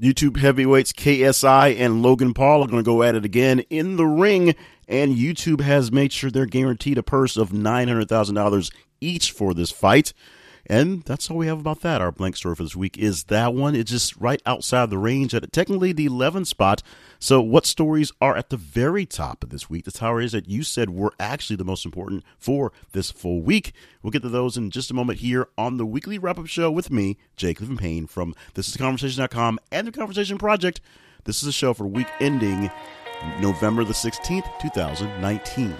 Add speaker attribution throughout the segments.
Speaker 1: YouTube heavyweights KSI and Logan Paul are going to go at it again in the ring, and YouTube has made sure they're guaranteed a purse of $900,000 each for this fight. And that's all we have about that. Our blank story for this week is that one. It's just right outside the range at technically the 11th spot. So, what stories are at the very top of this week? The tower is that you said were actually the most important for this full week. We'll get to those in just a moment here on the weekly wrap up show with me, Jake Clifton Payne from ThisIsConversation.com and the Conversation Project. This is a show for week ending November the 16th, 2019.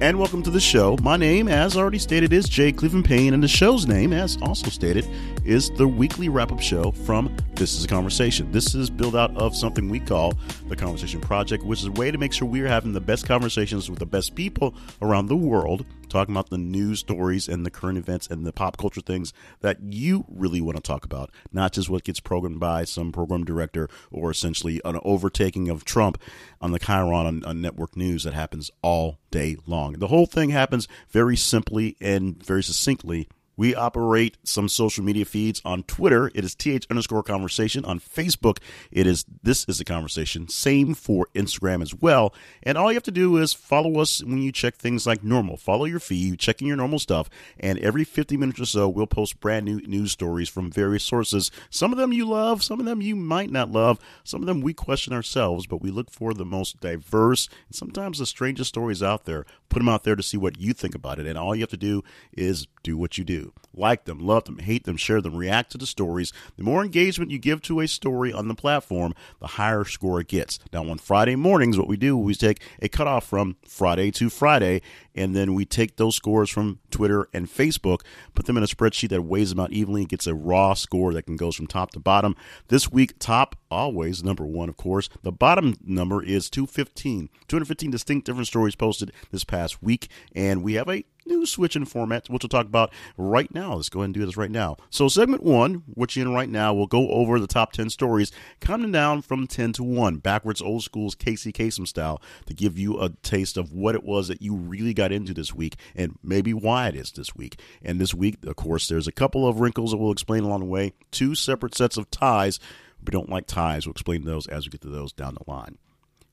Speaker 1: And welcome to the show. My name, as already stated, is Jay Cleveland Payne, and the show's name, as also stated, is the weekly wrap up show from This is a Conversation. This is built out of something we call the Conversation Project, which is a way to make sure we're having the best conversations with the best people around the world talking about the news stories and the current events and the pop culture things that you really want to talk about, not just what gets programmed by some program director or essentially an overtaking of Trump on the Chiron on, on network news that happens all day long. The whole thing happens very simply and very succinctly we operate some social media feeds on Twitter. It is th underscore conversation. On Facebook, it is this is the conversation. Same for Instagram as well. And all you have to do is follow us when you check things like normal. Follow your feed, checking your normal stuff, and every 50 minutes or so, we'll post brand new news stories from various sources. Some of them you love, some of them you might not love, some of them we question ourselves, but we look for the most diverse and sometimes the strangest stories out there. Put them out there to see what you think about it. And all you have to do is do what you do. Like them, love them, hate them, share them, react to the stories. The more engagement you give to a story on the platform, the higher score it gets. Now, on Friday mornings, what we do, we take a cutoff from Friday to Friday, and then we take those scores from Twitter and Facebook, put them in a spreadsheet that weighs them out evenly, and gets a raw score that can goes from top to bottom. This week, top always number one, of course. The bottom number is 215. 215 distinct different stories posted this past week, and we have a new switch in format, which we'll talk about right now. Let's go ahead and do this right now. So, segment one, which you're in right now, we'll go over the top 10 stories, counting down from 10 to 1, backwards old school's Casey Kasem style, to give you a taste of what it was that you really got into this week and maybe why it is this week. And this week, of course, there's a couple of wrinkles that we'll explain along the way, two separate sets of ties. We don't like ties. We'll explain those as we get to those down the line.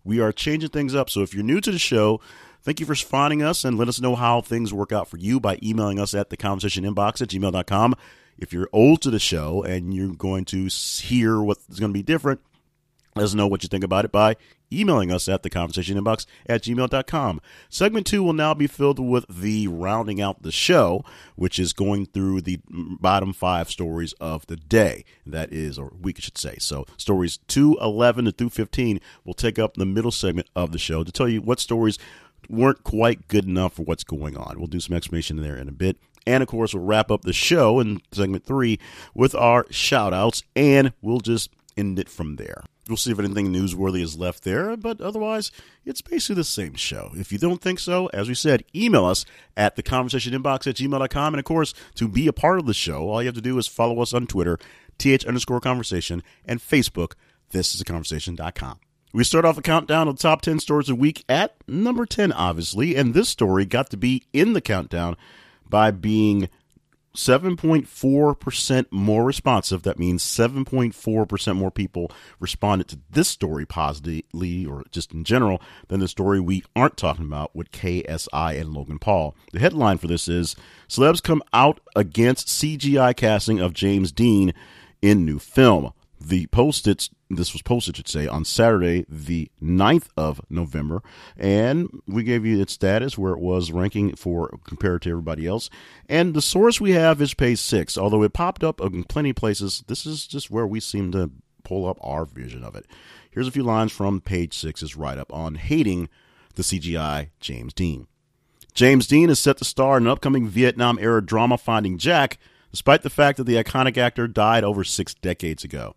Speaker 1: We are changing things up. So if you're new to the show, Thank you for finding us and let us know how things work out for you by emailing us at the conversation inbox at gmail.com. If you're old to the show and you're going to hear what's going to be different, let us know what you think about it by emailing us at the conversation inbox at gmail.com. Segment two will now be filled with the rounding out the show, which is going through the bottom five stories of the day. That is, or week, I should say. So stories 211 to 215 will take up the middle segment of the show to tell you what stories weren't quite good enough for what's going on. We'll do some explanation there in a bit. And of course, we'll wrap up the show in segment three with our shout outs, and we'll just end it from there. We'll see if anything newsworthy is left there, but otherwise, it's basically the same show. If you don't think so, as we said, email us at the conversation inbox at gmail.com. And of course, to be a part of the show, all you have to do is follow us on Twitter, th underscore conversation, and Facebook, this is a conversation.com. We start off a countdown of top 10 stories a week at number 10, obviously, and this story got to be in the countdown by being 7.4% more responsive. That means 7.4% more people responded to this story positively or just in general than the story we aren't talking about with KSI and Logan Paul. The headline for this is Celebs come out against CGI casting of James Dean in new film. The posted this was posted, should say, on Saturday, the 9th of November. And we gave you its status where it was ranking for compared to everybody else. And the source we have is page six. Although it popped up in plenty of places, this is just where we seem to pull up our vision of it. Here's a few lines from page six's write up on hating the CGI James Dean. James Dean is set to star in an upcoming Vietnam era drama Finding Jack, despite the fact that the iconic actor died over six decades ago.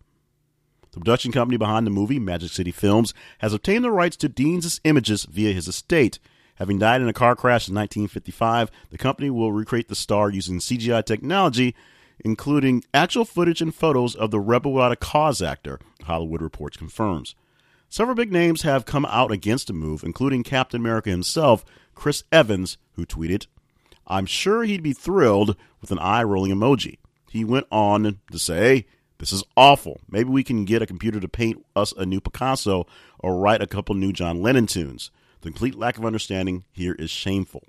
Speaker 1: The production company behind the movie, Magic City Films, has obtained the rights to Dean's images via his estate. Having died in a car crash in 1955, the company will recreate the star using CGI technology, including actual footage and photos of the Rebel Without a Cause actor, Hollywood Reports confirms. Several big names have come out against the move, including Captain America himself, Chris Evans, who tweeted, I'm sure he'd be thrilled with an eye rolling emoji. He went on to say, This is awful. Maybe we can get a computer to paint us a new Picasso or write a couple new John Lennon tunes. The complete lack of understanding here is shameful.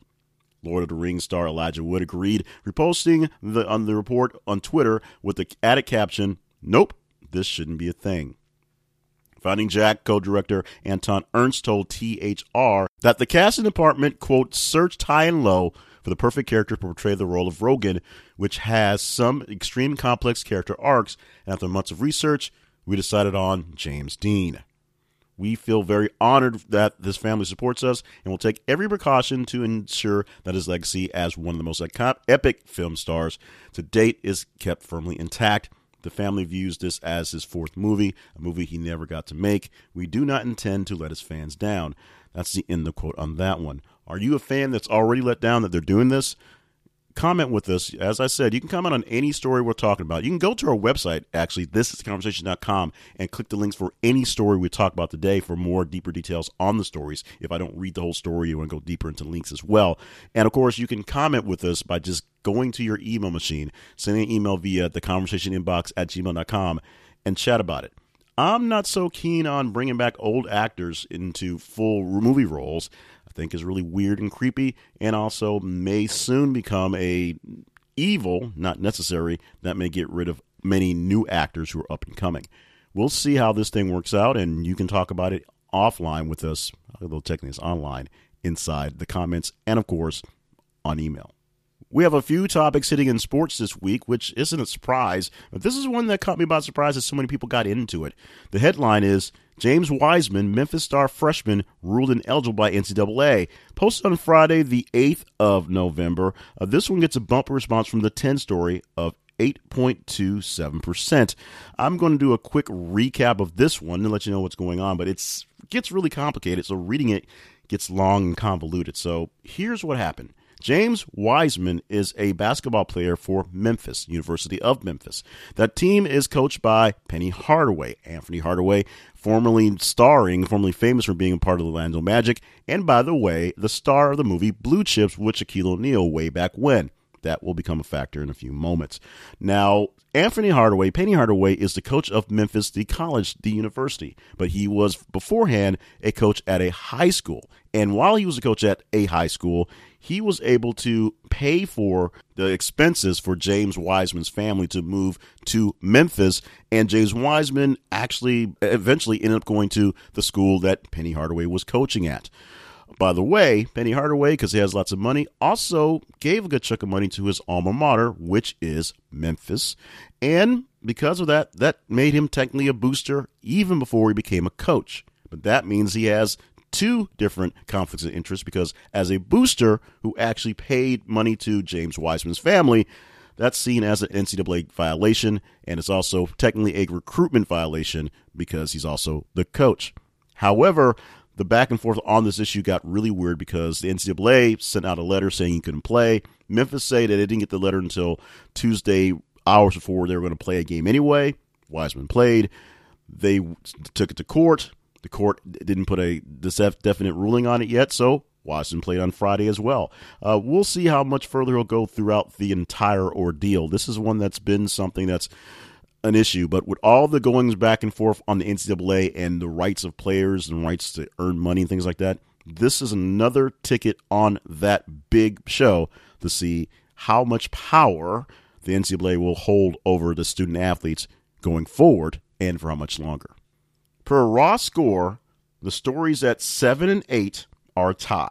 Speaker 1: Lord of the Rings star Elijah Wood agreed, reposting the, on the report on Twitter with the added caption, Nope, this shouldn't be a thing. Finding Jack co director Anton Ernst told THR that the casting department, quote, searched high and low for the perfect character to portray the role of Rogan, which has some extreme complex character arcs. And after months of research, we decided on James Dean. We feel very honored that this family supports us and will take every precaution to ensure that his legacy as one of the most epic film stars to date is kept firmly intact. The family views this as his fourth movie, a movie he never got to make. We do not intend to let his fans down. That's the end of the quote on that one. Are you a fan that's already let down that they're doing this? comment with us. As I said, you can comment on any story we're talking about. You can go to our website, actually, thisisconversation.com, and click the links for any story we talk about today for more deeper details on the stories. If I don't read the whole story, you want to go deeper into links as well. And of course, you can comment with us by just going to your email machine, sending an email via the conversation inbox at gmail.com, and chat about it. I'm not so keen on bringing back old actors into full movie roles. I think is really weird and creepy, and also may soon become a evil, not necessary, that may get rid of many new actors who are up and coming. We'll see how this thing works out, and you can talk about it offline with us, although technically it's online, inside the comments, and of course on email. We have a few topics hitting in sports this week, which isn't a surprise, but this is one that caught me by surprise that so many people got into it. The headline is James Wiseman, Memphis star freshman, ruled ineligible by NCAA. Posted on Friday, the 8th of November. Uh, this one gets a bumper response from the 10 story of 8.27%. I'm going to do a quick recap of this one to let you know what's going on, but it gets really complicated, so reading it gets long and convoluted. So here's what happened. James Wiseman is a basketball player for Memphis, University of Memphis. That team is coached by Penny Hardaway. Anthony Hardaway, formerly starring, formerly famous for being a part of the Orlando Magic, and by the way, the star of the movie Blue Chips with Shaquille O'Neal way back when. That will become a factor in a few moments. Now, Anthony Hardaway, Penny Hardaway, is the coach of Memphis, the college, the university, but he was beforehand a coach at a high school. And while he was a coach at a high school, he was able to pay for the expenses for James Wiseman's family to move to Memphis. And James Wiseman actually eventually ended up going to the school that Penny Hardaway was coaching at. By the way, Penny Hardaway, because he has lots of money, also gave a good chunk of money to his alma mater, which is Memphis. And because of that, that made him technically a booster even before he became a coach. But that means he has two different conflicts of interest because as a booster who actually paid money to James Wiseman's family, that's seen as an NCAA violation, and it's also technically a recruitment violation because he's also the coach. However, the back and forth on this issue got really weird because the NCAA sent out a letter saying he couldn't play. Memphis say that they didn't get the letter until Tuesday, hours before they were going to play a game anyway. Wiseman played. They took it to court. The court didn't put a definite ruling on it yet, so Watson played on Friday as well. Uh, we'll see how much further he'll go throughout the entire ordeal. This is one that's been something that's an issue, but with all the goings back and forth on the NCAA and the rights of players and rights to earn money and things like that, this is another ticket on that big show to see how much power the NCAA will hold over the student athletes going forward and for how much longer. Per raw score, the stories at 7 and 8 are a tie.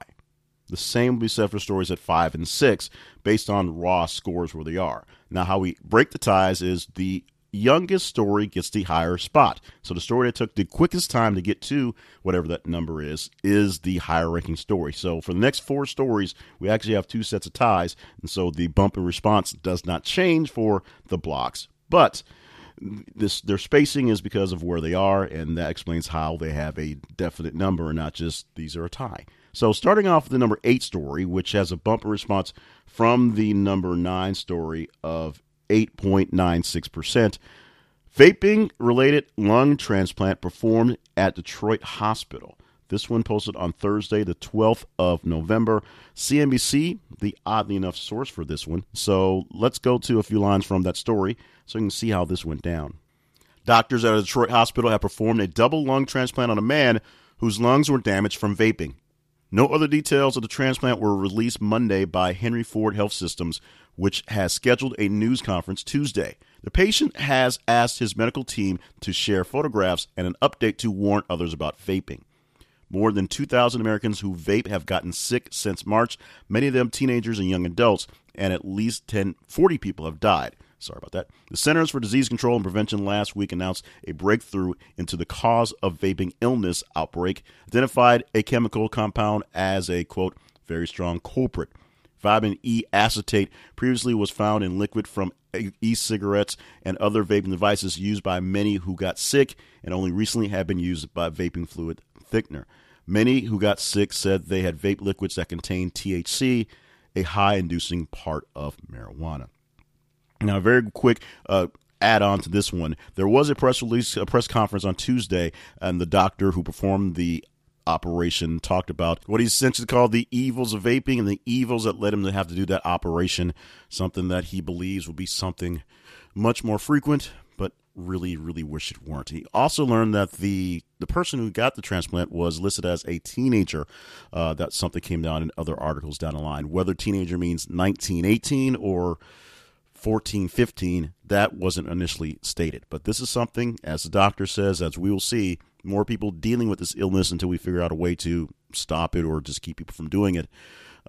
Speaker 1: The same will be said for stories at 5 and 6 based on raw scores where they are. Now, how we break the ties is the youngest story gets the higher spot. So the story that took the quickest time to get to whatever that number is is the higher ranking story. So for the next four stories, we actually have two sets of ties, and so the bump in response does not change for the blocks, but this their spacing is because of where they are, and that explains how they have a definite number and not just these are a tie. So starting off with the number eight story, which has a bumper response from the number nine story of 8.96%. Vaping related lung transplant performed at Detroit Hospital. This one posted on Thursday, the 12th of November. CNBC, the oddly enough source for this one. So let's go to a few lines from that story so you can see how this went down. Doctors at a Detroit hospital have performed a double lung transplant on a man whose lungs were damaged from vaping. No other details of the transplant were released Monday by Henry Ford Health Systems, which has scheduled a news conference Tuesday. The patient has asked his medical team to share photographs and an update to warn others about vaping. More than 2,000 Americans who vape have gotten sick since March, many of them teenagers and young adults, and at least 10, 40 people have died. Sorry about that. The Centers for Disease Control and Prevention last week announced a breakthrough into the cause of vaping illness outbreak, identified a chemical compound as a quote very strong culprit. Vitamin E acetate previously was found in liquid from e cigarettes and other vaping devices used by many who got sick and only recently have been used by vaping fluid thickener. Many who got sick said they had vape liquids that contained THC, a high inducing part of marijuana. Now, a very quick uh, add on to this one. There was a press release, a press conference on Tuesday, and the doctor who performed the operation talked about what he essentially called the evils of vaping and the evils that led him to have to do that operation, something that he believes will be something much more frequent, really, really wish it weren't. He also learned that the the person who got the transplant was listed as a teenager. Uh, that something came down in other articles down the line. Whether teenager means 19, 18 or 14, 15, that wasn't initially stated. But this is something, as the doctor says, as we will see, more people dealing with this illness until we figure out a way to stop it or just keep people from doing it.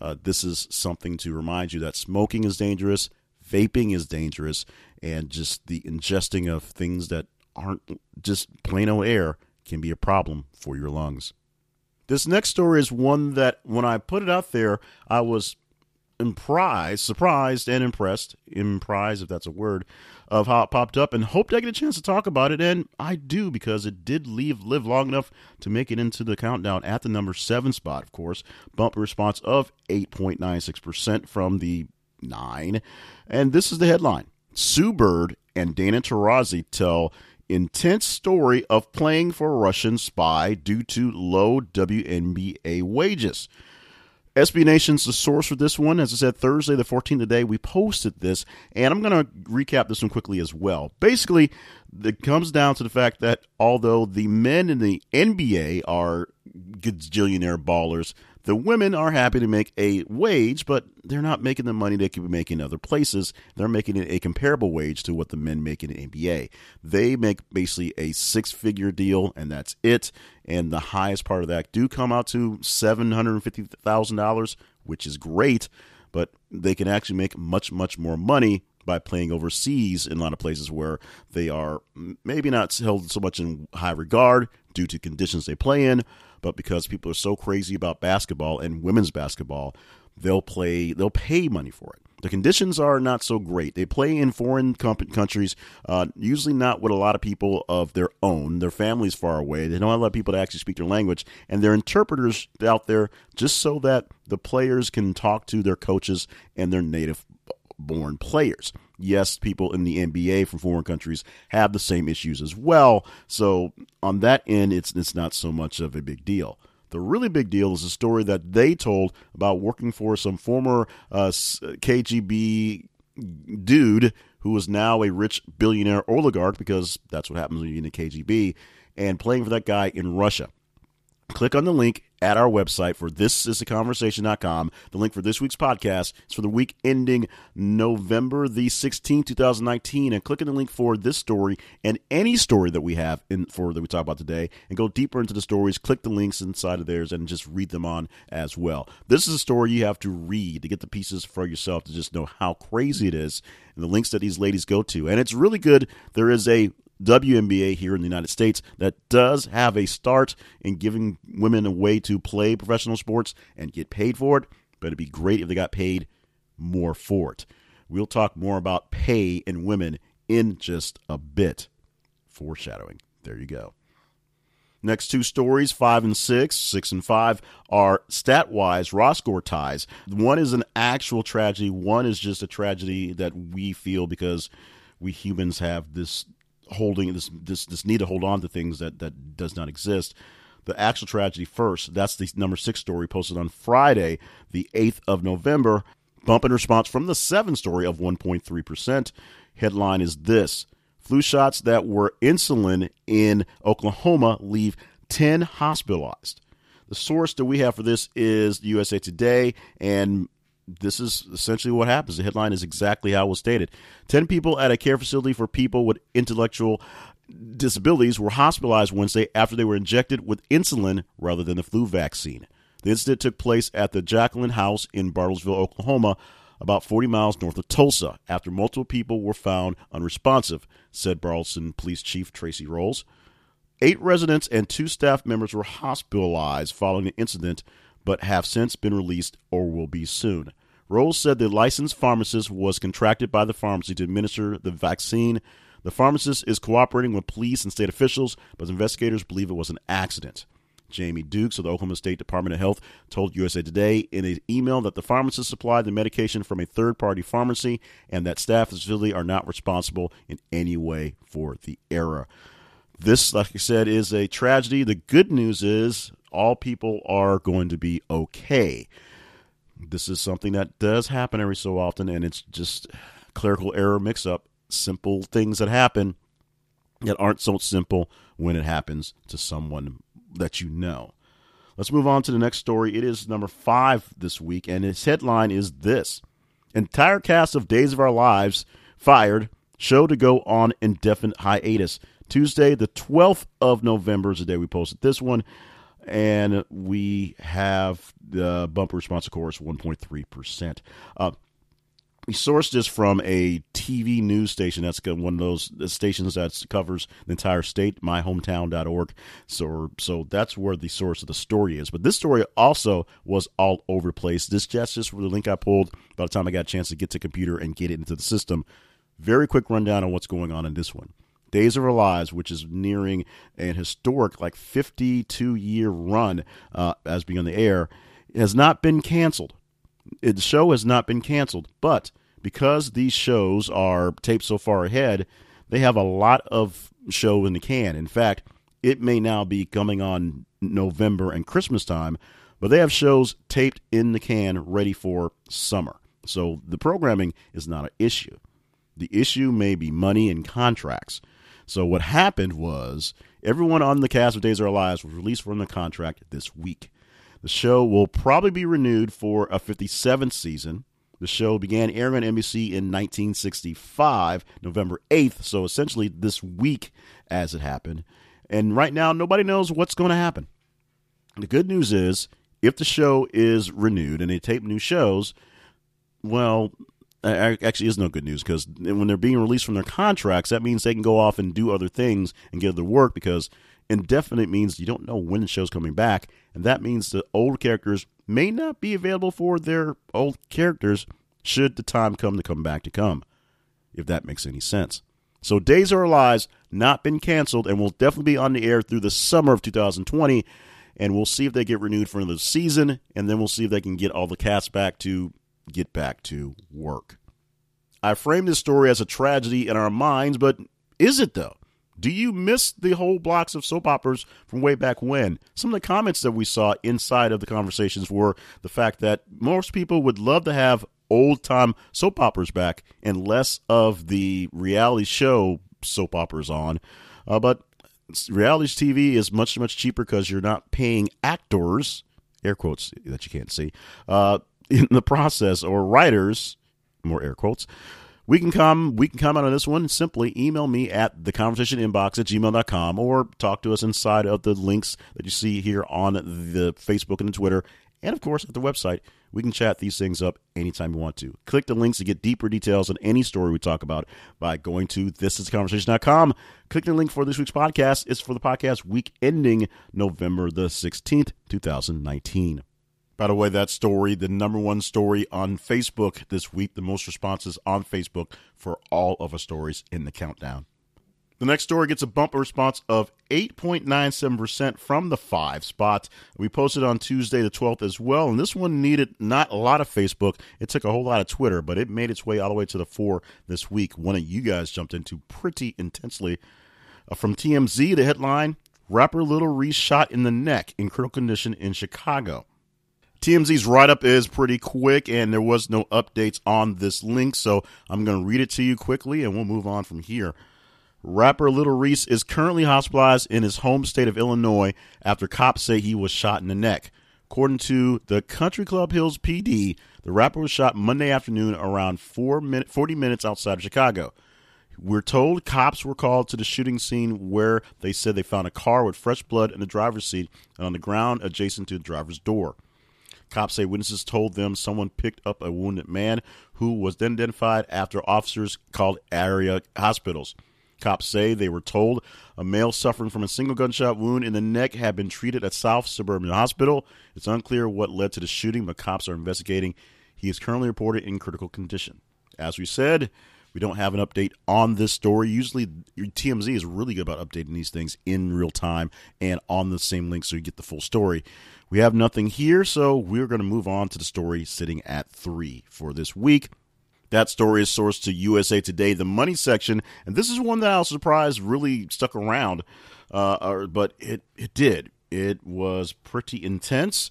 Speaker 1: Uh, this is something to remind you that smoking is dangerous, vaping is dangerous, and just the ingesting of things that aren't just plain old air can be a problem for your lungs. This next story is one that when I put it out there, I was surprised, surprised and impressed, impressed if that's a word, of how it popped up and hoped I get a chance to talk about it. And I do because it did leave live long enough to make it into the countdown at the number seven spot, of course. Bump response of 8.96% from the nine. And this is the headline Sue Bird and Diana Taurasi tell intense story of playing for a Russian spy due to low WNBA wages. SB Nation's the source for this one. As I said, Thursday the 14th today, we posted this, and I'm going to recap this one quickly as well. Basically, it comes down to the fact that although the men in the NBA are gajillionaire ballers, the women are happy to make a wage, but they're not making the money they could be making in other places. They're making it a comparable wage to what the men make in the NBA. They make basically a six figure deal, and that's it. And the highest part of that do come out to $750,000, which is great, but they can actually make much, much more money by playing overseas in a lot of places where they are maybe not held so much in high regard due to conditions they play in, but because people are so crazy about basketball and women's basketball, they'll play they'll pay money for it. The conditions are not so great. They play in foreign countries, uh, usually not with a lot of people of their own. Their families far away. They don't have a lot of people to actually speak their language, and they're interpreters out there just so that the players can talk to their coaches and their native born players. Yes, people in the NBA from foreign countries have the same issues as well. So on that end, it's it's not so much of a big deal. The really big deal is a story that they told about working for some former uh, KGB dude who is now a rich billionaire oligarch because that's what happens when you're in the KGB and playing for that guy in Russia. Click on the link at our website for thisistheconversation.com. The link for this week's podcast is for the week ending November the 16th, 2019. And click on the link for this story and any story that we have in for that we talk about today and go deeper into the stories. Click the links inside of theirs and just read them on as well. This is a story you have to read to get the pieces for yourself to just know how crazy it is and the links that these ladies go to. And it's really good. There is a WNBA here in the United States that does have a start in giving women a way to play professional sports and get paid for it, but it'd be great if they got paid more for it. We'll talk more about pay and women in just a bit. Foreshadowing. There you go. Next two stories, five and six, six and five, are stat wise raw score ties. One is an actual tragedy, one is just a tragedy that we feel because we humans have this holding this this this need to hold on to things that that does not exist. The actual tragedy first. That's the number six story posted on Friday, the eighth of November. Bump in response from the seven story of 1.3 percent. Headline is this: Flu shots that were insulin in Oklahoma leave 10 hospitalized. The source that we have for this is USA Today, and this is essentially what happens. The headline is exactly how it was stated. 10 people at a care facility for people with intellectual disabilities were hospitalized Wednesday after they were injected with insulin rather than the flu vaccine. The incident took place at the Jacquelyn House in Bartlesville, Oklahoma, about 40 miles north of Tulsa, after multiple people were found unresponsive, said Bartlesville Police Chief Tracy Roles. Eight residents and two staff members were hospitalized following the incident, but have since been released or will be soon. Roles said the licensed pharmacist was contracted by the pharmacy to administer the vaccine. The pharmacist is cooperating with police and state officials, but investigators believe it was an accident. Jamie Dukes of the Oklahoma State Department of Health told USA Today in an email that the pharmacist supplied the medication from a third party pharmacy and that staff at the facility are not responsible in any way for the error. This, like I said, is a tragedy. The good news is all people are going to be okay. This is something that does happen every so often, and it's just clerical error mix up, simple things that happen that aren't so simple when it happens to someone that you know. Let's move on to the next story. It is number five this week, and its headline is this Entire cast of Days of Our Lives fired, show to go on indefinite hiatus. Tuesday, the 12th of November is the day we posted this one. And we have the bumper response, of course, 1.3%. Uh, we sourced this from a TV news station. That's one of those stations that covers the entire state, myhometown.org. So, so that's where the source of the story is. But this story also was all over the place. This just just the link I pulled by the time I got a chance to get to computer and get it into the system. Very quick rundown on what's going on in this one. Days of Our Lives, which is nearing an historic, like 52 year run uh, as being on the air, has not been canceled. The show has not been canceled, but because these shows are taped so far ahead, they have a lot of show in the can. In fact, it may now be coming on November and Christmas time, but they have shows taped in the can ready for summer. So the programming is not an issue. The issue may be money and contracts. So what happened was everyone on the cast of Days of Our Lives was released from the contract this week. The show will probably be renewed for a 57th season. The show began airing on NBC in 1965, November 8th, so essentially this week as it happened. And right now, nobody knows what's going to happen. The good news is, if the show is renewed and they tape new shows, well, actually is no good news because when they're being released from their contracts, that means they can go off and do other things and get other work because indefinite means you don't know when the show's coming back, and that means the old characters may not be available for their old characters should the time come to come back to come, if that makes any sense. So Days of Our Lives not been canceled and will definitely be on the air through the summer of 2020, and we'll see if they get renewed for another season, and then we'll see if they can get all the cast back to get back to work. I frame this story as a tragedy in our minds, but is it though? Do you miss the whole blocks of soap operas from way back when? Some of the comments that we saw inside of the conversations were the fact that most people would love to have old time soap operas back and less of the reality show soap operas on. Uh, but reality TV is much, much cheaper because you're not paying actors, air quotes that you can't see, uh, in the process or writers, more air quotes. We can come we can comment on this one. Simply email me at the conversation inbox at gmail.com or talk to us inside of the links that you see here on the Facebook and the Twitter. And of course at the website. We can chat these things up anytime you want to. Click the links to get deeper details on any story we talk about by going to thisisconversation.com. Click the link for this week's podcast. It's for the podcast week ending November the 16th, 2019. By the way, that story, the number one story on Facebook this week, the most responses on Facebook for all of our stories in the countdown. The next story gets a bumper response of 8.97% from the five spot. We posted on Tuesday the 12th as well, and this one needed not a lot of Facebook. It took a whole lot of Twitter, but it made its way all the way to the four this week. One of you guys jumped into pretty intensely. Uh, from TMZ, the headline Rapper Lil Reese shot in the neck in critical condition in Chicago. TMZ's write up is pretty quick, and there was no updates on this link, so I'm going to read it to you quickly and we'll move on from here. Rapper Lil Reese is currently hospitalized in his home state of Illinois after cops say he was shot in the neck. According to the Country Club Hills PD, the rapper was shot Monday afternoon around 4 minute, 40 minutes outside of Chicago. We're told cops were called to the shooting scene where they said they found a car with fresh blood in the driver's seat and on the ground adjacent to the driver's door. Cops say witnesses told them someone picked up a wounded man who was then identified after officers called area hospitals. Cops say they were told a male suffering from a single gunshot wound in the neck had been treated at South Suburban Hospital. It's unclear what led to the shooting, but cops are investigating. He is currently reported in critical condition. As we said, we don't have an update on this story. Usually, TMZ is really good about updating these things in real time and on the same link so you get the full story. We have nothing here, so we're going to move on to the story sitting at three for this week. That story is sourced to USA Today, the money section, and this is one that I was surprised really stuck around, uh, but it it did. It was pretty intense,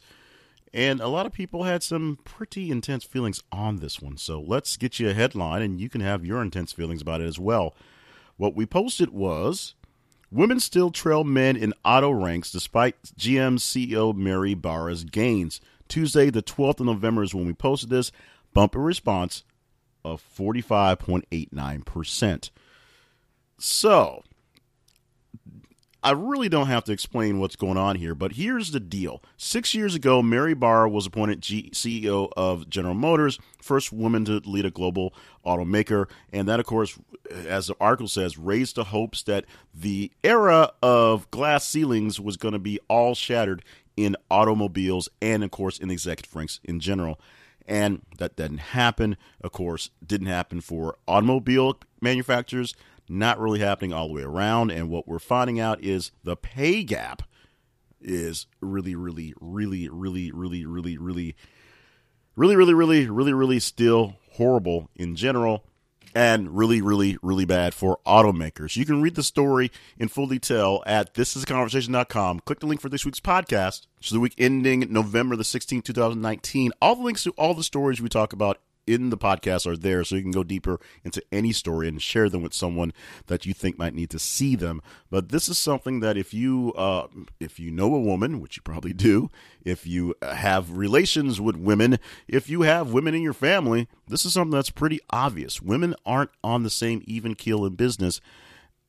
Speaker 1: and a lot of people had some pretty intense feelings on this one. So let's get you a headline, and you can have your intense feelings about it as well. What we posted was Women still trail men in auto ranks despite GM CEO Mary Barra's gains. Tuesday, the 12th of November, is when we posted this. Bumper response of 45.89%. So, I really don't have to explain what's going on here, but here's the deal. Six years ago, Mary Barra was appointed G- CEO of General Motors, first woman to lead a global automaker. And that, of course, as the article says, raised the hopes that the era of glass ceilings was going to be all shattered in automobiles and, of course, in executive ranks in general. And that didn't happen. Of course, didn't happen for automobile manufacturers, not really happening all the way around. And what we're finding out is the pay gap is really, really, really, really, really, really, really, really, really, really, really, really still horrible in general and really, really, really bad for automakers. You can read the story in full detail at thisisconversation.com. Click the link for this week's podcast, is the week ending November the 16th, 2019. All the links to all the stories we talk about in the podcast are there so you can go deeper into any story and share them with someone that you think might need to see them. But this is something that if you uh, if you know a woman which you probably do if you have relations with women if you have women in your family this is something that's pretty obvious. Women aren't on the same even keel in business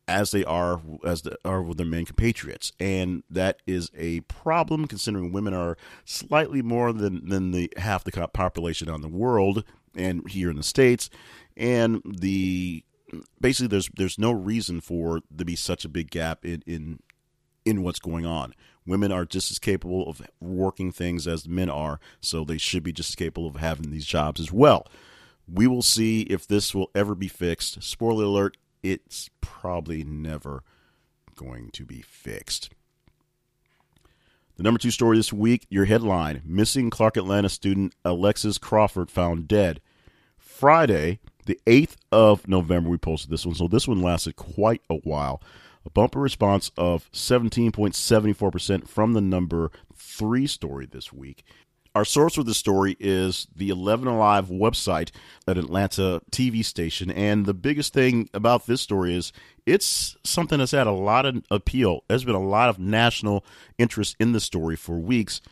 Speaker 1: as they are as the, are with their main compatriots, and that is a problem considering women are slightly more than than the half the population on the world and here in the states, and the basically there's there's no reason for there to be such a big gap in in in what's going on. Women are just as capable of working things as men are, so they should be just as capable of having these jobs as well. We will see if this will ever be fixed. Spoiler alert, it's probably never going to be fixed. The number two story this week, your headline Missing Clark Atlanta student Alexis Crawford found dead. Friday, the 8th of November, we posted this one. So this one lasted quite a while. A bumper response of 17.74% from the number three story this week. Our source for this story is the 11 Alive website, an Atlanta TV station. And the biggest thing about this story is it's something that's had a lot of appeal. There's been a lot of national interest in the story for weeks.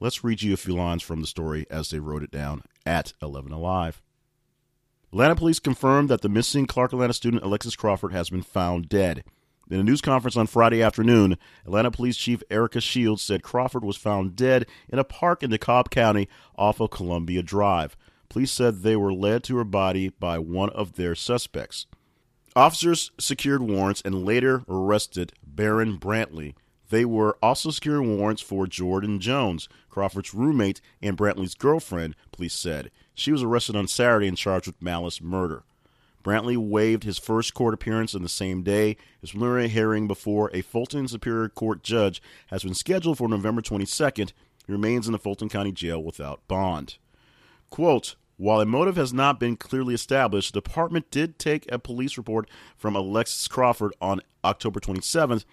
Speaker 1: Let's read you a few lines from the story as they wrote it down at 11 Alive. Atlanta police confirmed that the missing Clark Atlanta student Alexis Crawford has been found dead. In a news conference on Friday afternoon, Atlanta Police Chief Erika Shields said Crawford was found dead in a park in DeKalb County off of Columbia Drive. Police said they were led to her body by one of their suspects. Officers secured warrants and later arrested Barron Brantley. They were also securing warrants for Jordan Jones, Crawford's roommate and Brantley's girlfriend, police said. She was arrested on Saturday and charged with malice murder. Brantley waived his first court appearance on the same day. His preliminary hearing before a Fulton Superior Court judge has been scheduled for November 22nd. He remains in the Fulton County Jail without bond. Quote, while a motive has not been clearly established, the department did take a police report from Alexis Crawford on October 27th,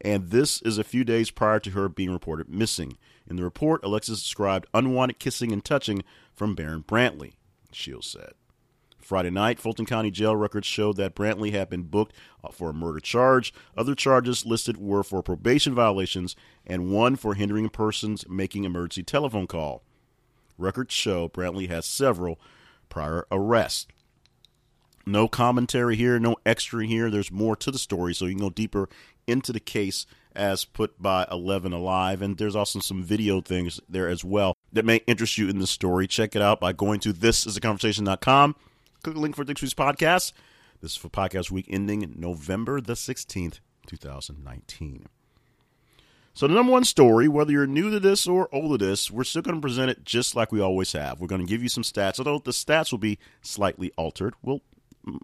Speaker 1: and this is a few days prior to her being reported missing. In the report, Alexis described unwanted kissing and touching from Barron Brantley, Shields said. Friday night, Fulton County jail records showed that Brantley had been booked uh, for a murder charge. Other charges listed were for probation violations and one for hindering persons making emergency telephone call. Records show Brantley has several prior arrests. No commentary here, no extra here. There's more to the story, so you can go deeper into the case as put by 11 Alive. And there's also some video things there as well that may interest you in the story. Check it out by going to thisisaconversation.com. Click the link for this week's podcast. This is for podcast week ending November the 16th, 2019. So, the number one story, whether you're new to this or old to this, we're still going to present it just like we always have. We're going to give you some stats, although the stats will be slightly altered. We'll,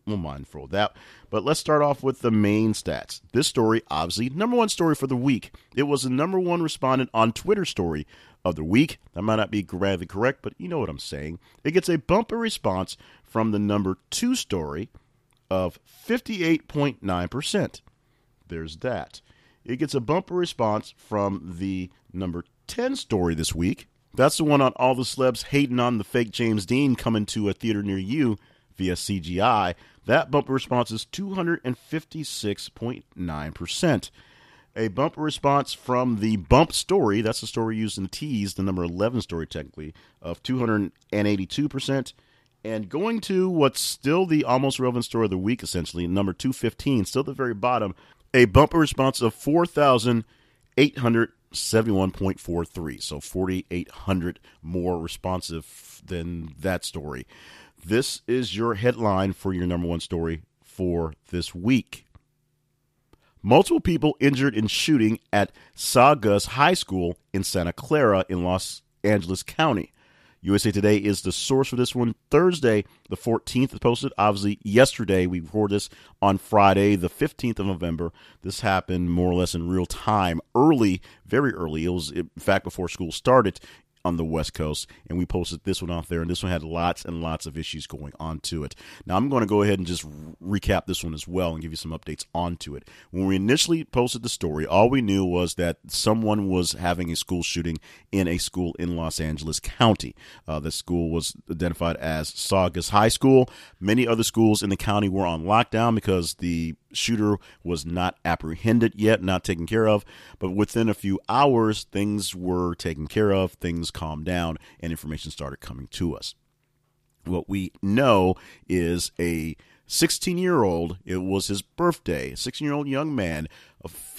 Speaker 1: we'll mindful of that. But let's start off with the main stats. This story, obviously, number one story for the week. It was the number one respondent on Twitter story of the week. That might not be grammatically correct, but you know what I'm saying. It gets a bumper response from the number two story of 58.9%. There's that. It gets a bumper response from the number 10 story this week. That's the one on all the celebs hating on the fake James Dean coming to a theater near you via CGI. That bumper response is 256.9%. A bumper response from the bump story, that's the story used in tease, the number 11 story technically, of 282%. And going to what's still the almost relevant story of the week, essentially, number 215, still at the very bottom, a bumper response of 4,871.43. So 4,800 more responsive than that story. This is your headline for your number one story for this week. Multiple people injured in shooting at Saugus High School in Santa Clarita in Los Angeles County. USA Today is the source for this one. Thursday, the 14th, is posted. Obviously, yesterday, we recorded this on Friday, the 15th of November. This happened more or less in real time, early, very early. It was, in fact, before school started on the West Coast, and we posted this one out there, and this one had lots and lots of issues going on to it. Now, I'm going to go ahead and just recap this one as well and give you some updates onto it. When we initially posted the story, all we knew was that someone was having a school shooting in a school in Los Angeles County. Uh, the school was identified as Saugus High School. Many other schools in the county were on lockdown because the shooter was not apprehended yet, not taken care of. But within a few hours, things were taken care of, things calmed down, and information started coming to us. What we know is a 16 year old, it was his birthday, 16 year old young man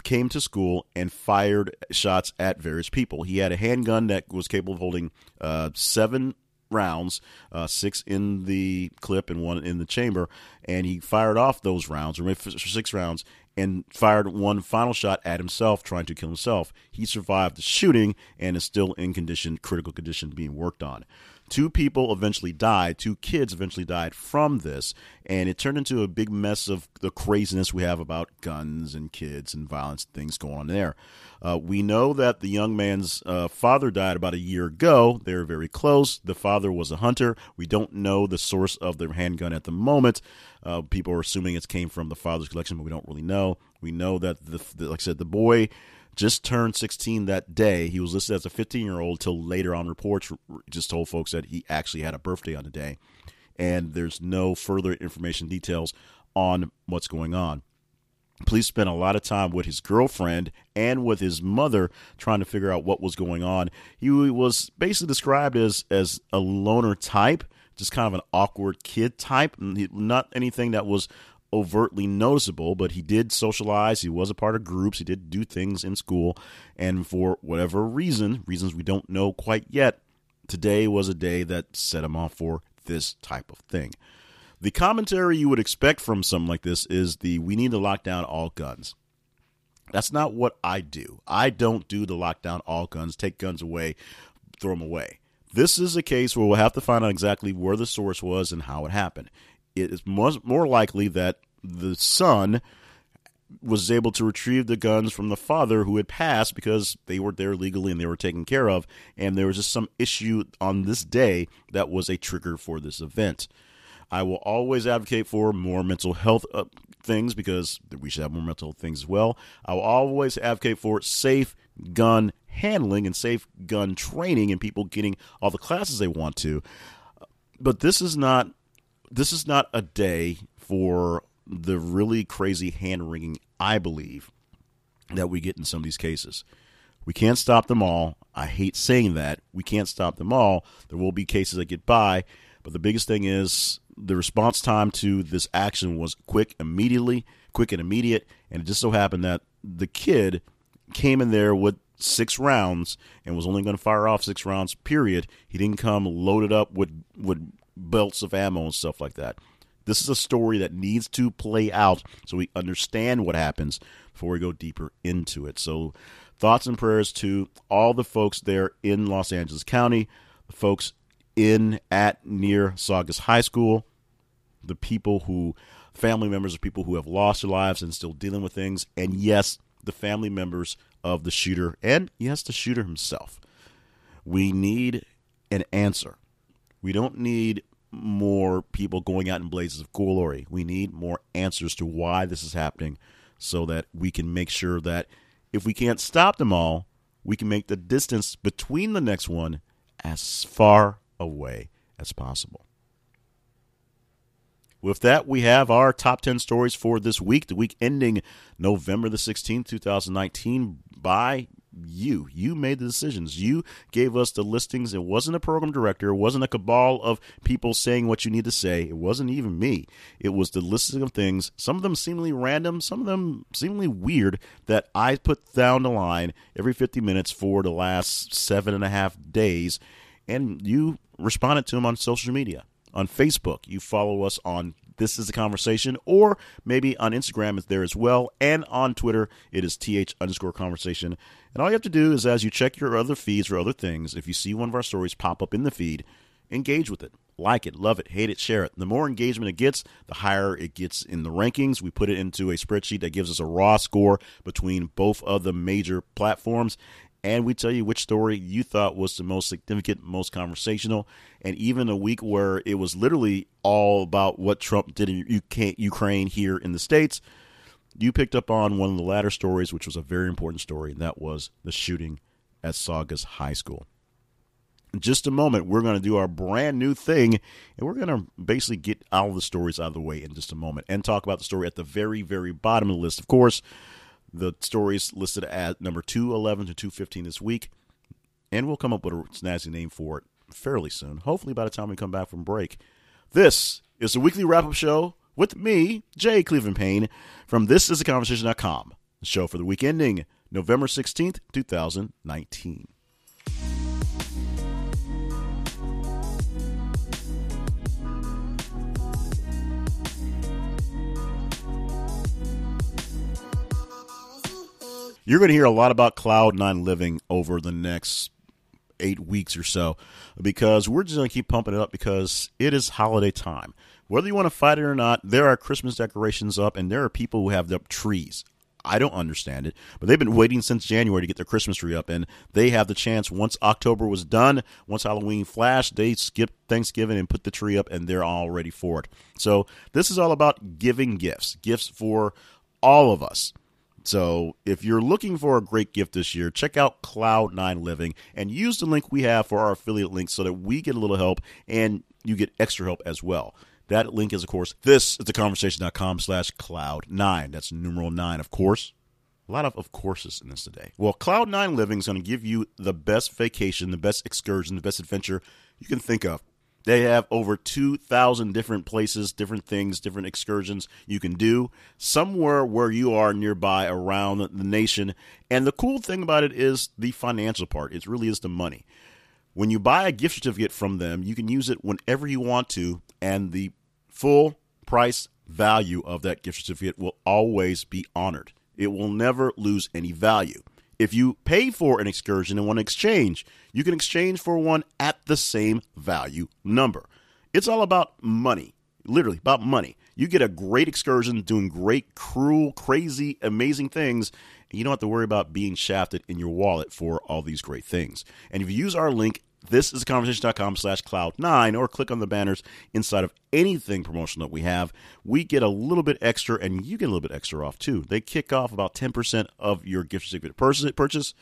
Speaker 1: came to school and fired shots at various people. He had a handgun that was capable of holding uh, seven rounds, uh, six in the clip and one in the chamber, and he fired off those rounds, or maybe six rounds, and fired one final shot at himself, trying to kill himself. He survived the shooting and is still in condition, critical condition, being worked on. Two people eventually died. Two kids eventually died from this, and it turned into a big mess of the craziness we have about guns and kids and violence, things going on there. Uh, we know that the young man's uh, father died about a year ago. They were very close. The father was a hunter. We don't know the source of the handgun at the moment. Uh, people are assuming it came from the father's collection, but we don't really know. We know that, the, the like I said, the boy just turned 16 that day. He was listed as a 15 year old till later on reports just told folks that he actually had a birthday on the day. And there's no further information details on what's going on. Police spent a lot of time with his girlfriend and with his mother trying to figure out what was going on. He was basically described as as a loner type, just kind of an awkward kid type, not anything that was overtly noticeable, but he did socialize. He was a part of groups. He did do things in school. And for whatever reason, reasons we don't know quite yet, today was a day that set him off for this type of thing. The commentary you would expect from something like this is the we need to lock down all guns. That's not what I do. I don't do the lockdown all guns, take guns away, throw them away. This is a case where we'll have to find out exactly where the source was and how it happened it is more likely that the son was able to retrieve the guns from the father who had passed because they were there legally and they were taken care of. And there was just some issue on this day that was a trigger for this event. I will always advocate for more mental health uh, things because we should have more mental health things as well. I will always advocate for safe gun handling and safe gun training and people getting all the classes they want to. But this is not this is not a day for the really crazy hand wringing, I believe, that we get in some of these cases. We can't stop them all. I hate saying that. We can't stop them all. There will be cases that get by, but the biggest thing is the response time to this action was quick, immediately, quick and immediate, and it just so happened that the kid came in there with six rounds and was only going to fire off six rounds. Period. He didn't come loaded up with with belts of ammo and stuff like that. This is a story that needs to play out so we understand what happens before we go deeper into it. So, thoughts and prayers to all the folks there in Los Angeles County, the folks in at near Saugus High School, the people who family members of people who have lost their lives and still dealing with things, and yes, the family members of the shooter, and yes, the shooter himself. We need an answer. We don't need more people going out in blazes of glory. We need more answers to why this is happening so that we can make sure that if we can't stop them all, we can make the distance between the next one as far away as possible. With that, we have our top 10 stories for this week, the week ending November the 16th, 2019, by you. You made the decisions. You gave us the listings. It wasn't a program director. It wasn't a cabal of people saying what you need to say. It wasn't even me. It was the listing of things, some of them seemingly random, some of them seemingly weird, that I put down the line every 50 minutes for the last seven and a half days. And you responded to them on social media on Facebook. You follow us on This is a Conversation, or maybe on Instagram is there as well, and on Twitter it is th underscore conversation. And all you have to do is as you check your other feeds or other things, if you see one of our stories pop up in the feed, engage with it. Like it, love it, hate it, share it. The more engagement it gets, the higher it gets in the rankings. We put it into a spreadsheet that gives us a raw score between both of the major platforms and we tell you which story you thought was the most significant, most conversational, and even a week where it was literally all about what Trump did in Ukraine here in the States. You picked up on one of the latter stories, which was a very important story, and that was the shooting at Saugus High School. In just a moment, we're going to do our brand new thing, and we're going to basically get all the stories out of the way in just a moment and talk about the story at the very, very bottom of the list. Of course, the stories listed at number 211 to 215 this week. And we'll come up with a snazzy name for it fairly soon, hopefully by the time we come back from break. This is the weekly wrap up show with me, Jay Cleveland Payne, from ThisIsAConversation.com, the show for the week ending November 16th, 2019. You're going to hear a lot about Cloud Nine Living over the next eight weeks or so because we're just going to keep pumping it up because it is holiday time. Whether you want to fight it or not, there are Christmas decorations up and there are people who have up trees. I don't understand it, but they've been waiting since January to get their Christmas tree up, and they have the chance once October was done, once Halloween flashed, they skipped Thanksgiving and put the tree up, and they're all ready for it. So this is all about giving gifts, gifts for all of us. So if you're looking for a great gift this year, check out Cloud9 Living and use the link we have for our affiliate link so that we get a little help and you get extra help as well. That link is, of course, this is the conversation.com slash cloud9. That's numeral nine, of course. A lot of of courses in this today. Well, Cloud9 Living is going to give you the best vacation, the best excursion, the best adventure you can think of. They have over 2,000 different places, different things, different excursions you can do somewhere where you are nearby around the nation. And the cool thing about it is the financial part. It really is the money. When you buy a gift certificate from them, you can use it whenever you want to, and the full price value of that gift certificate will always be honored. It will never lose any value. If you pay for an excursion and want to exchange, you can exchange for one at the same value number. It's all about money. literally about money. You get a great excursion doing great, cruel, crazy, amazing things, and you don't have to worry about being shafted in your wallet for all these great things. And if you use our link, this is conversation.com slash cloud9 or click on the banners inside of anything promotional that we have we get a little bit extra and you get a little bit extra off too they kick off about 10% of your gift certificate purchase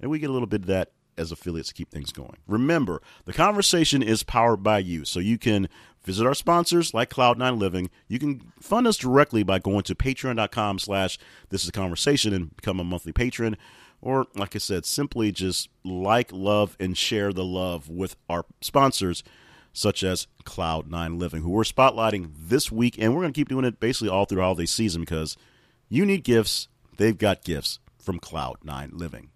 Speaker 1: and we get a little bit of that as affiliates to keep things going. Remember, the conversation is powered by you, so you can visit our sponsors like Cloud9 Living. You can fund us directly by going to patreon.com slash this is a conversation and become a monthly patron. Or, like I said, simply just like, love, and share the love with our sponsors, such as Cloud9 Living, who we're spotlighting this week. And we're going to keep doing it basically all through holiday season because you need gifts. They've got gifts from Cloud9 Living.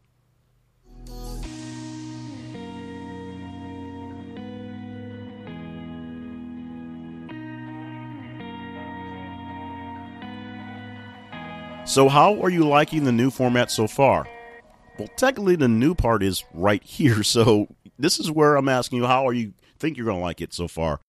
Speaker 1: So, how are you liking the new format so far? Well, technically, the new part is right here. So, this is where I'm asking you, how are you think you're going to like it so far?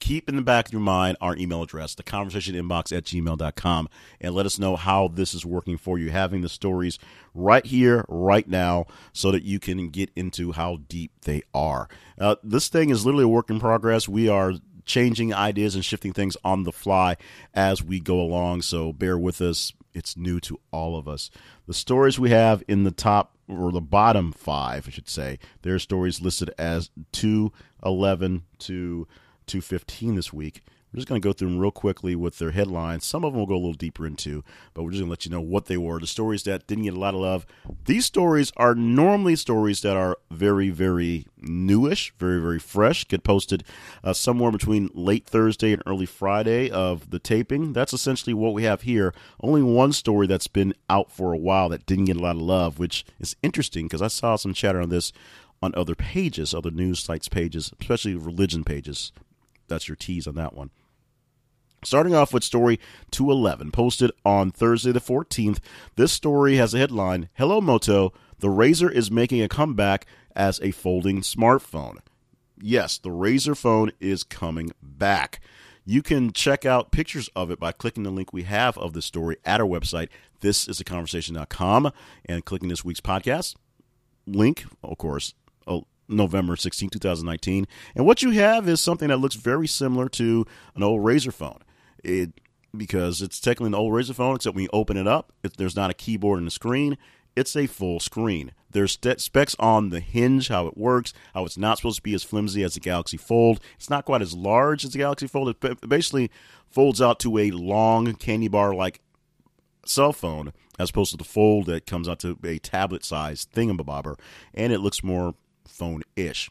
Speaker 1: Keep in the back of your mind our email address, the conversation inbox at gmail.com, and let us know how this is working for you, having the stories right here, right now, so that you can get into how deep they are. Uh, this thing is literally a work in progress. We are changing ideas and shifting things on the fly as we go along. So bear with us it's new to all of us. The stories we have in the top or the bottom five, I should say, there are stories listed as 211 to 215 this week. We're just going to go through them real quickly with their headlines. Some of them we'll go a little deeper into, but we're just going to let you know what they were. The stories that didn't get a lot of love. These stories are normally stories that are very, very newish, very, very fresh. Get posted uh, somewhere between late Thursday and early Friday of the taping. That's essentially what we have here. Only one story that's been out for a while that didn't get a lot of love, which is interesting because I saw some chatter on this on other pages, other news sites pages, especially religion pages. That's your tease on that one. Starting off with story 211, posted on Thursday the 14th. This story has a headline Hello Moto, the Razr is making a comeback as a folding smartphone. Yes, the Razr phone is coming back. You can check out pictures of it by clicking the link we have of the story at our website, thisisaconversation.com, and clicking this week's podcast link, of course, uh, November 16, 2019. And what you have is something that looks very similar to an old Razr phone. It because it's technically an old Razr phone, except when you open it up, it, there's not a keyboard and a screen. It's a full screen. There's st- specs on the hinge, how it works, how it's not supposed to be as flimsy as the Galaxy Fold. It's not quite as large as the Galaxy Fold. It basically folds out to a long candy bar like cell phone, as opposed to the Fold that comes out to a tablet size thingamabobber, and it looks more phone ish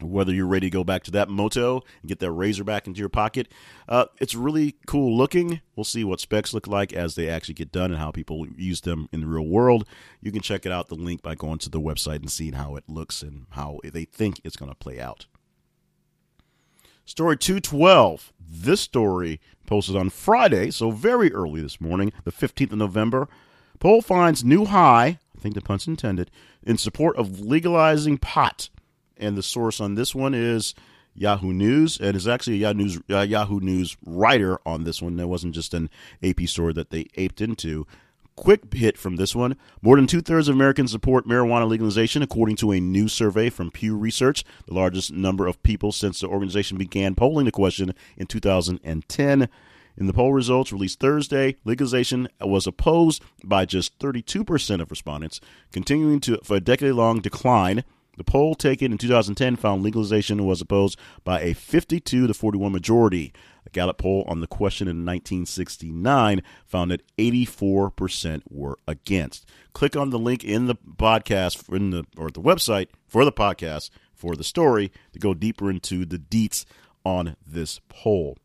Speaker 1: whether you're ready to go back to that moto and get that Razr back into your pocket. Uh, it's really cool looking. We'll see what specs look like as they actually get done and how people use them in the real world. You can check it out, the link, by going to the website and seeing how it looks and how they think it's going to play out. Story 212. This story posted on Friday, so very early this morning, the 15th of November. Poll finds new high, I think the pun's intended, in support of legalizing pot and the source on this one is Yahoo News. And it's actually a Yahoo News, uh, Yahoo News writer on this one. That wasn't just an AP story that they aped into. Quick hit from this one. More than two thirds of Americans support marijuana legalization, according to a new survey from Pew Research, the largest number of people since the organization began polling the question in 2010. In the poll results released Thursday, legalization was opposed by just 32% of respondents, continuing to for a decade-long decline the poll taken in 2010 found legalization was opposed by a 52 to 41 majority. A Gallup poll on the question in 1969 found that 84% were against. Click on the link in the podcast in the or the website for the podcast for the story to go deeper into the deets on this poll.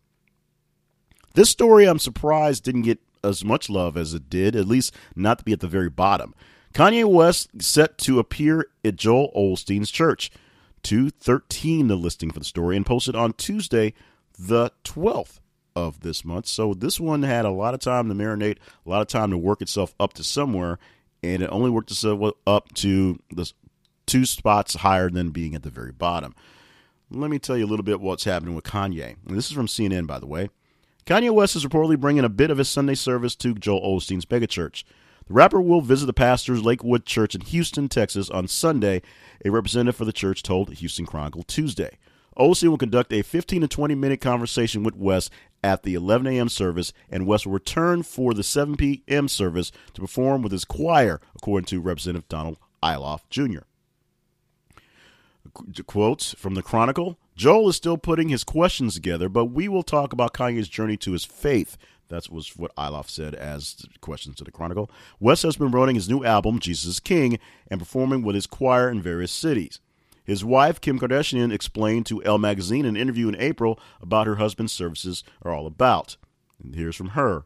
Speaker 1: This story, I'm surprised, didn't get as much love as it did, at least not to be at the very bottom. Kanye West set to appear at Joel Osteen's church. 213 the listing for the story and posted on Tuesday, the 12th of this month. So this one had a lot of time to marinate, a lot of time to work itself up to somewhere, and it only worked itself up to the two spots higher than being at the very bottom. let me tell you a little bit what's happening with Kanye. And this is from CNN, by the way. Kanye West is reportedly bringing a bit of his Sunday service to Joel Osteen's megachurch. The rapper will visit the pastor's Lakewood Church in Houston, Texas on Sunday, a representative for the church told Houston Chronicle Tuesday. Osteen will conduct a 15 to 20 minute conversation with West at the 11 a.m. service, and West will return for the 7 p.m. service to perform with his choir, according to Representative Donald Iloff Jr. Quotes from the Chronicle Joel is still putting his questions together, but we will talk about Kanye's journey to his faith. That was what Iloff said as questions to the Chronicle. West has been promoting his new album, Jesus King, and performing with his choir in various cities. His wife, Kim Kardashian, explained to Elle Magazine in an interview in April about her husband's services are all about. And here's from her.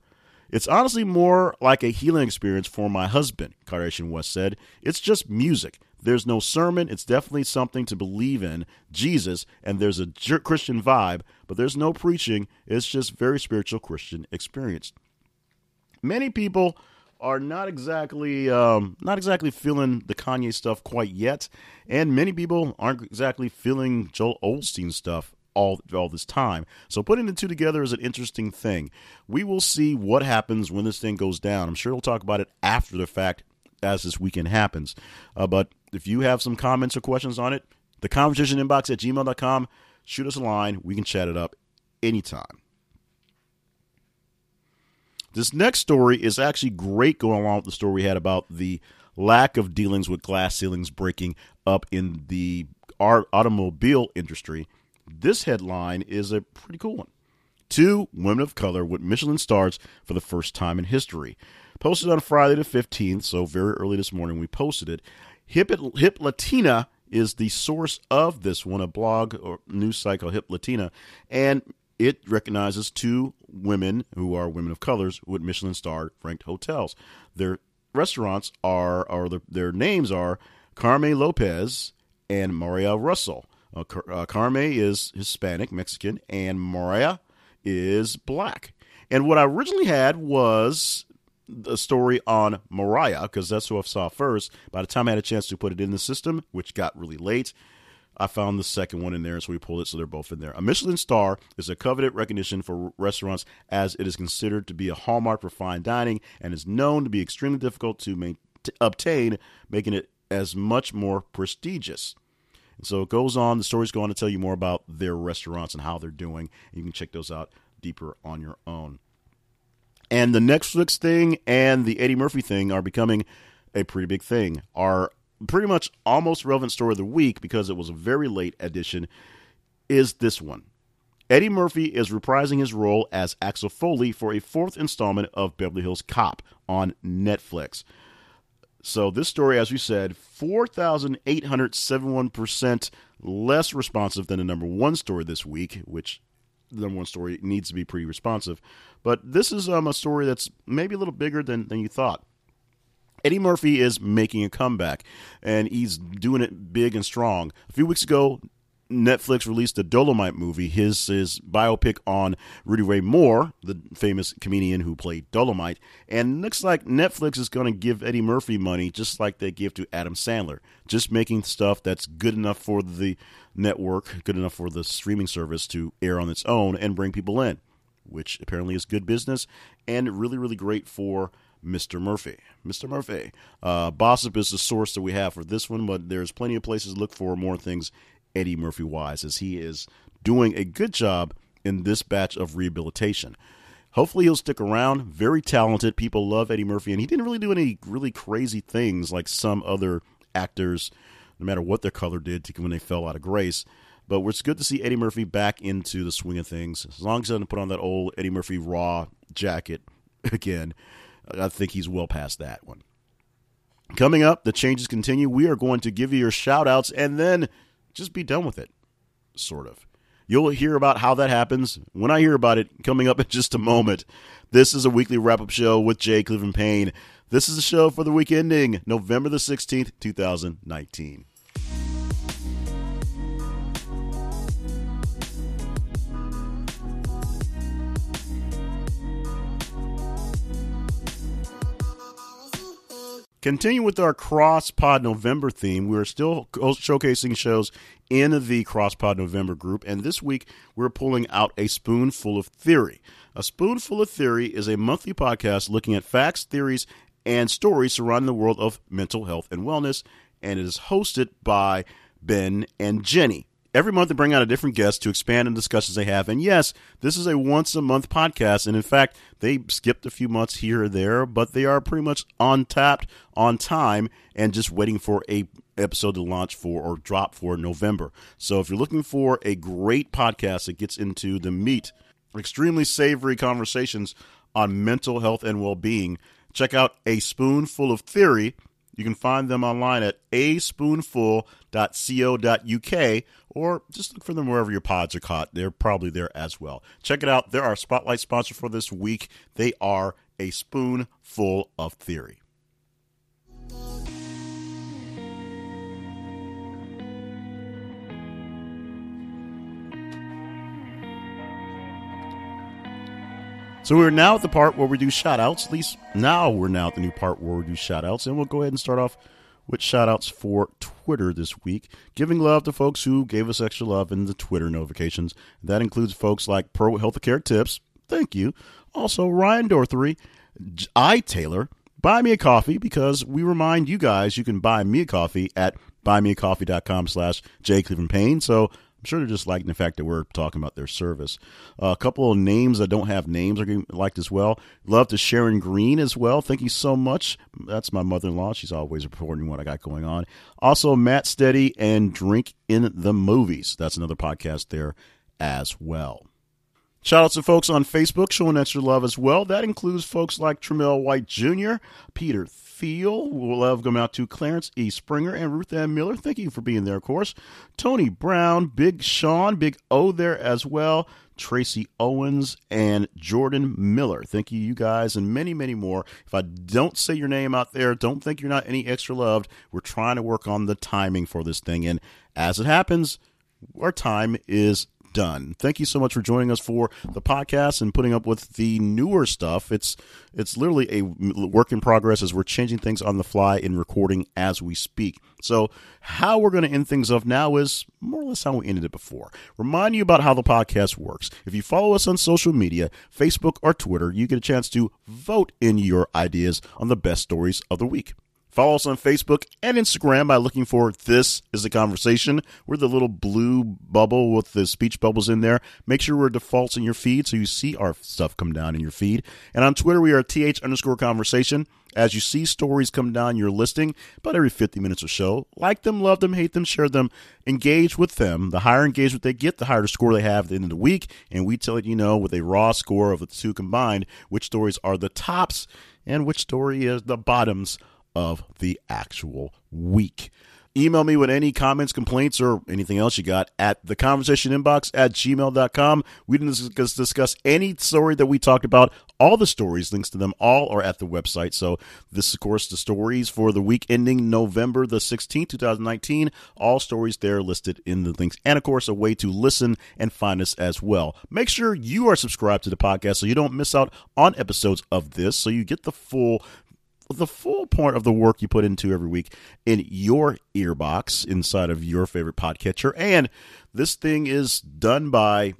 Speaker 1: It's honestly more like a healing experience for my husband, Kardashian West said. It's just music. There's no sermon. It's definitely something to believe in, Jesus, and there's a Christian vibe, but there's no preaching. It's just very spiritual Christian experience. Many people are not exactly um, not exactly feeling the Kanye stuff quite yet, and many people aren't exactly feeling Joel Osteen stuff all all this time. So putting the two together is an interesting thing. We will see what happens when this thing goes down. I'm sure we'll talk about it after the fact as this weekend happens. Uh, but if you have some comments or questions on it, the conversation inbox at gmail.com, shoot us a line. We can chat it up anytime. This next story is actually great going along with the story we had about the lack of dealings with glass ceilings breaking up in the automobile industry. This headline is a pretty cool one. Two women of color with Michelin stars for the first time in history. Posted on Friday the 15th, so very early this morning we posted it. Hip, Hip Latina is the source of this one, a blog or news called Hip Latina, and it recognizes two women who are women of colors with Michelin star ranked hotels. Their restaurants are, or their, their names are Carme Lopez and Mariya Russell. Uh, uh, Carme is Hispanic, Mexican, and Mariya is black. And what I originally had was the story on Mariah because that's who I saw first. By the time I had a chance to put it in the system, which got really late, I found the second one in there, so we pulled it, so they're both in there. A Michelin star is a coveted recognition for restaurants as it is considered to be a hallmark for fine dining and is known to be extremely difficult to, to obtain, making it as much more prestigious. And so it goes on. The stories go on to tell you more about their restaurants and how they're doing. You can check those out deeper on your own. And the Netflix thing and the Eddie Murphy thing are becoming a pretty big thing. Our pretty much almost relevant story of the week because it was a very late edition is this one. Eddie Murphy is reprising his role as Axel Foley for a fourth installment of Beverly Hills Cop on Netflix. So this story, as we said, 4,871% less responsive than the number one story this week, which the number one story needs to be pretty responsive. But this is um, a story that's maybe a little bigger than, than you thought. Eddie Murphy is making a comeback, and he's doing it big and strong. A few weeks ago, Netflix released the Dolomite movie, his his biopic on Rudy Ray Moore, the famous comedian who played Dolomite. And looks like Netflix is going to give Eddie Murphy money just like they give to Adam Sandler, just making stuff that's good enough for the network, good enough for the streaming service to air on its own and bring people in which apparently is good business and really, really great for Mr. Murphy. Mr. Murphy. Uh, Bossip is the source that we have for this one, but there's plenty of places to look for more things Eddie Murphy wise, as he is doing a good job in this batch of rehabilitation. Hopefully, he'll stick around. Very talented. People love Eddie Murphy, and he didn't really do any really crazy things like some other actors, no matter what their color did, when they fell out of grace. But it's good to see Eddie Murphy back into the swing of things. As long as he doesn't put on that old Eddie Murphy raw jacket again, I think he's well past that one. Coming up, the changes continue. We are going to give you your shout outs and then just be done with it, sort of. You'll hear about how that happens when I hear about it coming up in just a moment. This is a weekly wrap up show with Jay Cleveland Payne. This is the show for the week ending November the 16th, 2019. Continue with our Cross Pod November theme. We're still showcasing shows in the Cross Pod November group, and this week we're pulling out a spoonful of theory. A spoonful of theory is a monthly podcast looking at facts, theories, and stories surrounding the world of mental health and wellness, and it is hosted by Ben and Jenny. Every month they bring out a different guest to expand on discussions they have. And yes, this is a once a month podcast. And in fact, they skipped a few months here or there, but they are pretty much on tapped, on time, and just waiting for a episode to launch for or drop for November. So if you're looking for a great podcast that gets into the meat, extremely savory conversations on mental health and well-being, check out A Spoonful of Theory. You can find them online at aspoonful.co.uk or just look for them wherever your pods are caught. They're probably there as well. Check it out. They're our spotlight sponsor for this week. They are a spoonful of theory. So we're now at the part where we do shout outs. At least now we're now at the new part where we do shout outs. And we'll go ahead and start off with shout outs for Twitter this week, giving love to folks who gave us extra love in the Twitter notifications. That includes folks like Pro Healthcare Tips, thank you. Also, Ryan Dorthery, I Taylor, Buy Me a Coffee, because we remind you guys you can buy me a coffee at buymeacoffee.com slash jclevelandpayne. So I'm sure they're just liking the fact that we're talking about their service. Uh, a couple of names that don't have names are liked as well. Love to Sharon Green as well. Thank you so much. That's my mother in law. She's always reporting what I got going on. Also, Matt Steady and Drink in the Movies. That's another podcast there as well. Shout out to folks on Facebook showing extra love as well. That includes folks like Tremel White Jr., Peter Thiel. We'll love going out to Clarence E. Springer and Ruth Ann Miller. Thank you for being there, of course. Tony Brown, Big Sean, Big O there as well. Tracy Owens and Jordan Miller. Thank you, you guys, and many, many more. If I don't say your name out there, don't think you're not any extra loved. We're trying to work on the timing for this thing. And as it happens, our time is done. Thank you so much for joining us for the podcast and putting up with the newer stuff. It's it's literally a work in progress as we're changing things on the fly in recording as we speak. So, how we're going to end things off now is more or less how we ended it before. Remind you about how the podcast works. If you follow us on social media, Facebook or Twitter, you get a chance to vote in your ideas on the best stories of the week. Follow us on Facebook and Instagram by looking for This is the Conversation. We're the little blue bubble with the speech bubbles in there. Make sure we're defaults in your feed so you see our stuff come down in your feed. And on Twitter, we are TH underscore conversation. As you see stories come down your listing about every 50 minutes or so, like them, love them, hate them, share them, engage with them. The higher engagement they get, the higher the score they have at the end of the week. And we tell you know with a raw score of the two combined, which stories are the tops and which story is the bottoms of the actual week. Email me with any comments, complaints, or anything else you got at the conversation inbox at gmail.com. We didn't discuss, any story that we talked about. All the stories, links to them all are at the website. So this, of course, the stories for the week ending November the 16th, 2019. All stories there listed in the links. And of course, a way to listen and find us as well. Make sure you are subscribed to the podcast so you don't miss out on episodes of this. So you get the full the full point of the work you put into every week in your earbox inside of your favorite podcatcher. And this thing is done by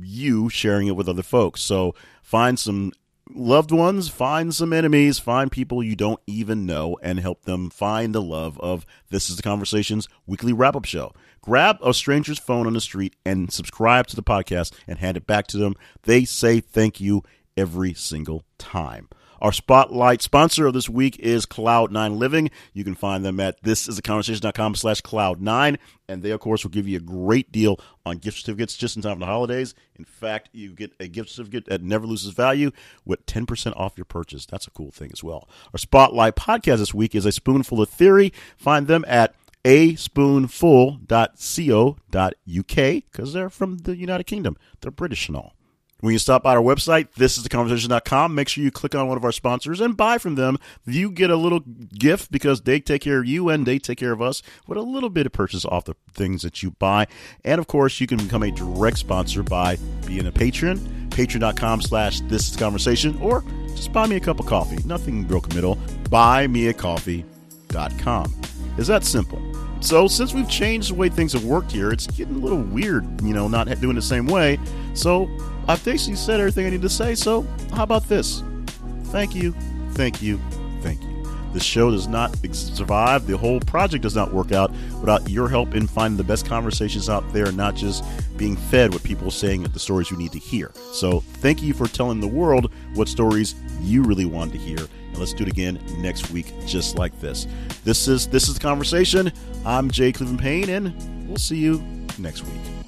Speaker 1: you sharing it with other folks. So find some loved ones, find some enemies, find people you don't even know, and help them find the love of This is the Conversations weekly wrap up show. Grab a stranger's phone on the street and subscribe to the podcast and hand it back to them. They say thank you every single time. Our spotlight sponsor of this week is Cloud9 Living. You can find them at thisisaconversation.com slash cloud9. And they, of course, will give you a great deal on gift certificates just in time for the holidays. In fact, you get a gift certificate that never loses value with 10% off your purchase. That's a cool thing as well. Our spotlight podcast this week is A Spoonful of Theory. Find them at a because they're from the United Kingdom. They're British and all. When you stop by our website, this is theconversation.com, make sure you click on one of our sponsors and buy from them. You get a little gift because they take care of you and they take care of us with a little bit of purchase off the things that you buy. And of course, you can become a direct sponsor by being a patron, patreon.com slash this conversation, or just buy me a cup of coffee. Nothing real committal. Buymeacoffee.com. Is that simple? So, since we've changed the way things have worked here, it's getting a little weird, you know, not doing the same way. So, I've basically said everything I need to say. So, how about this? Thank you, thank you, thank you. The show does not survive. The whole project does not work out without your help in finding the best conversations out there, not just being fed what people are saying at the stories you need to hear. So, thank you for telling the world what stories you really wanted to hear. And let's do it again next week, just like this. This is this is the conversation. I'm Jay Cleveland Payne, and we'll see you next week.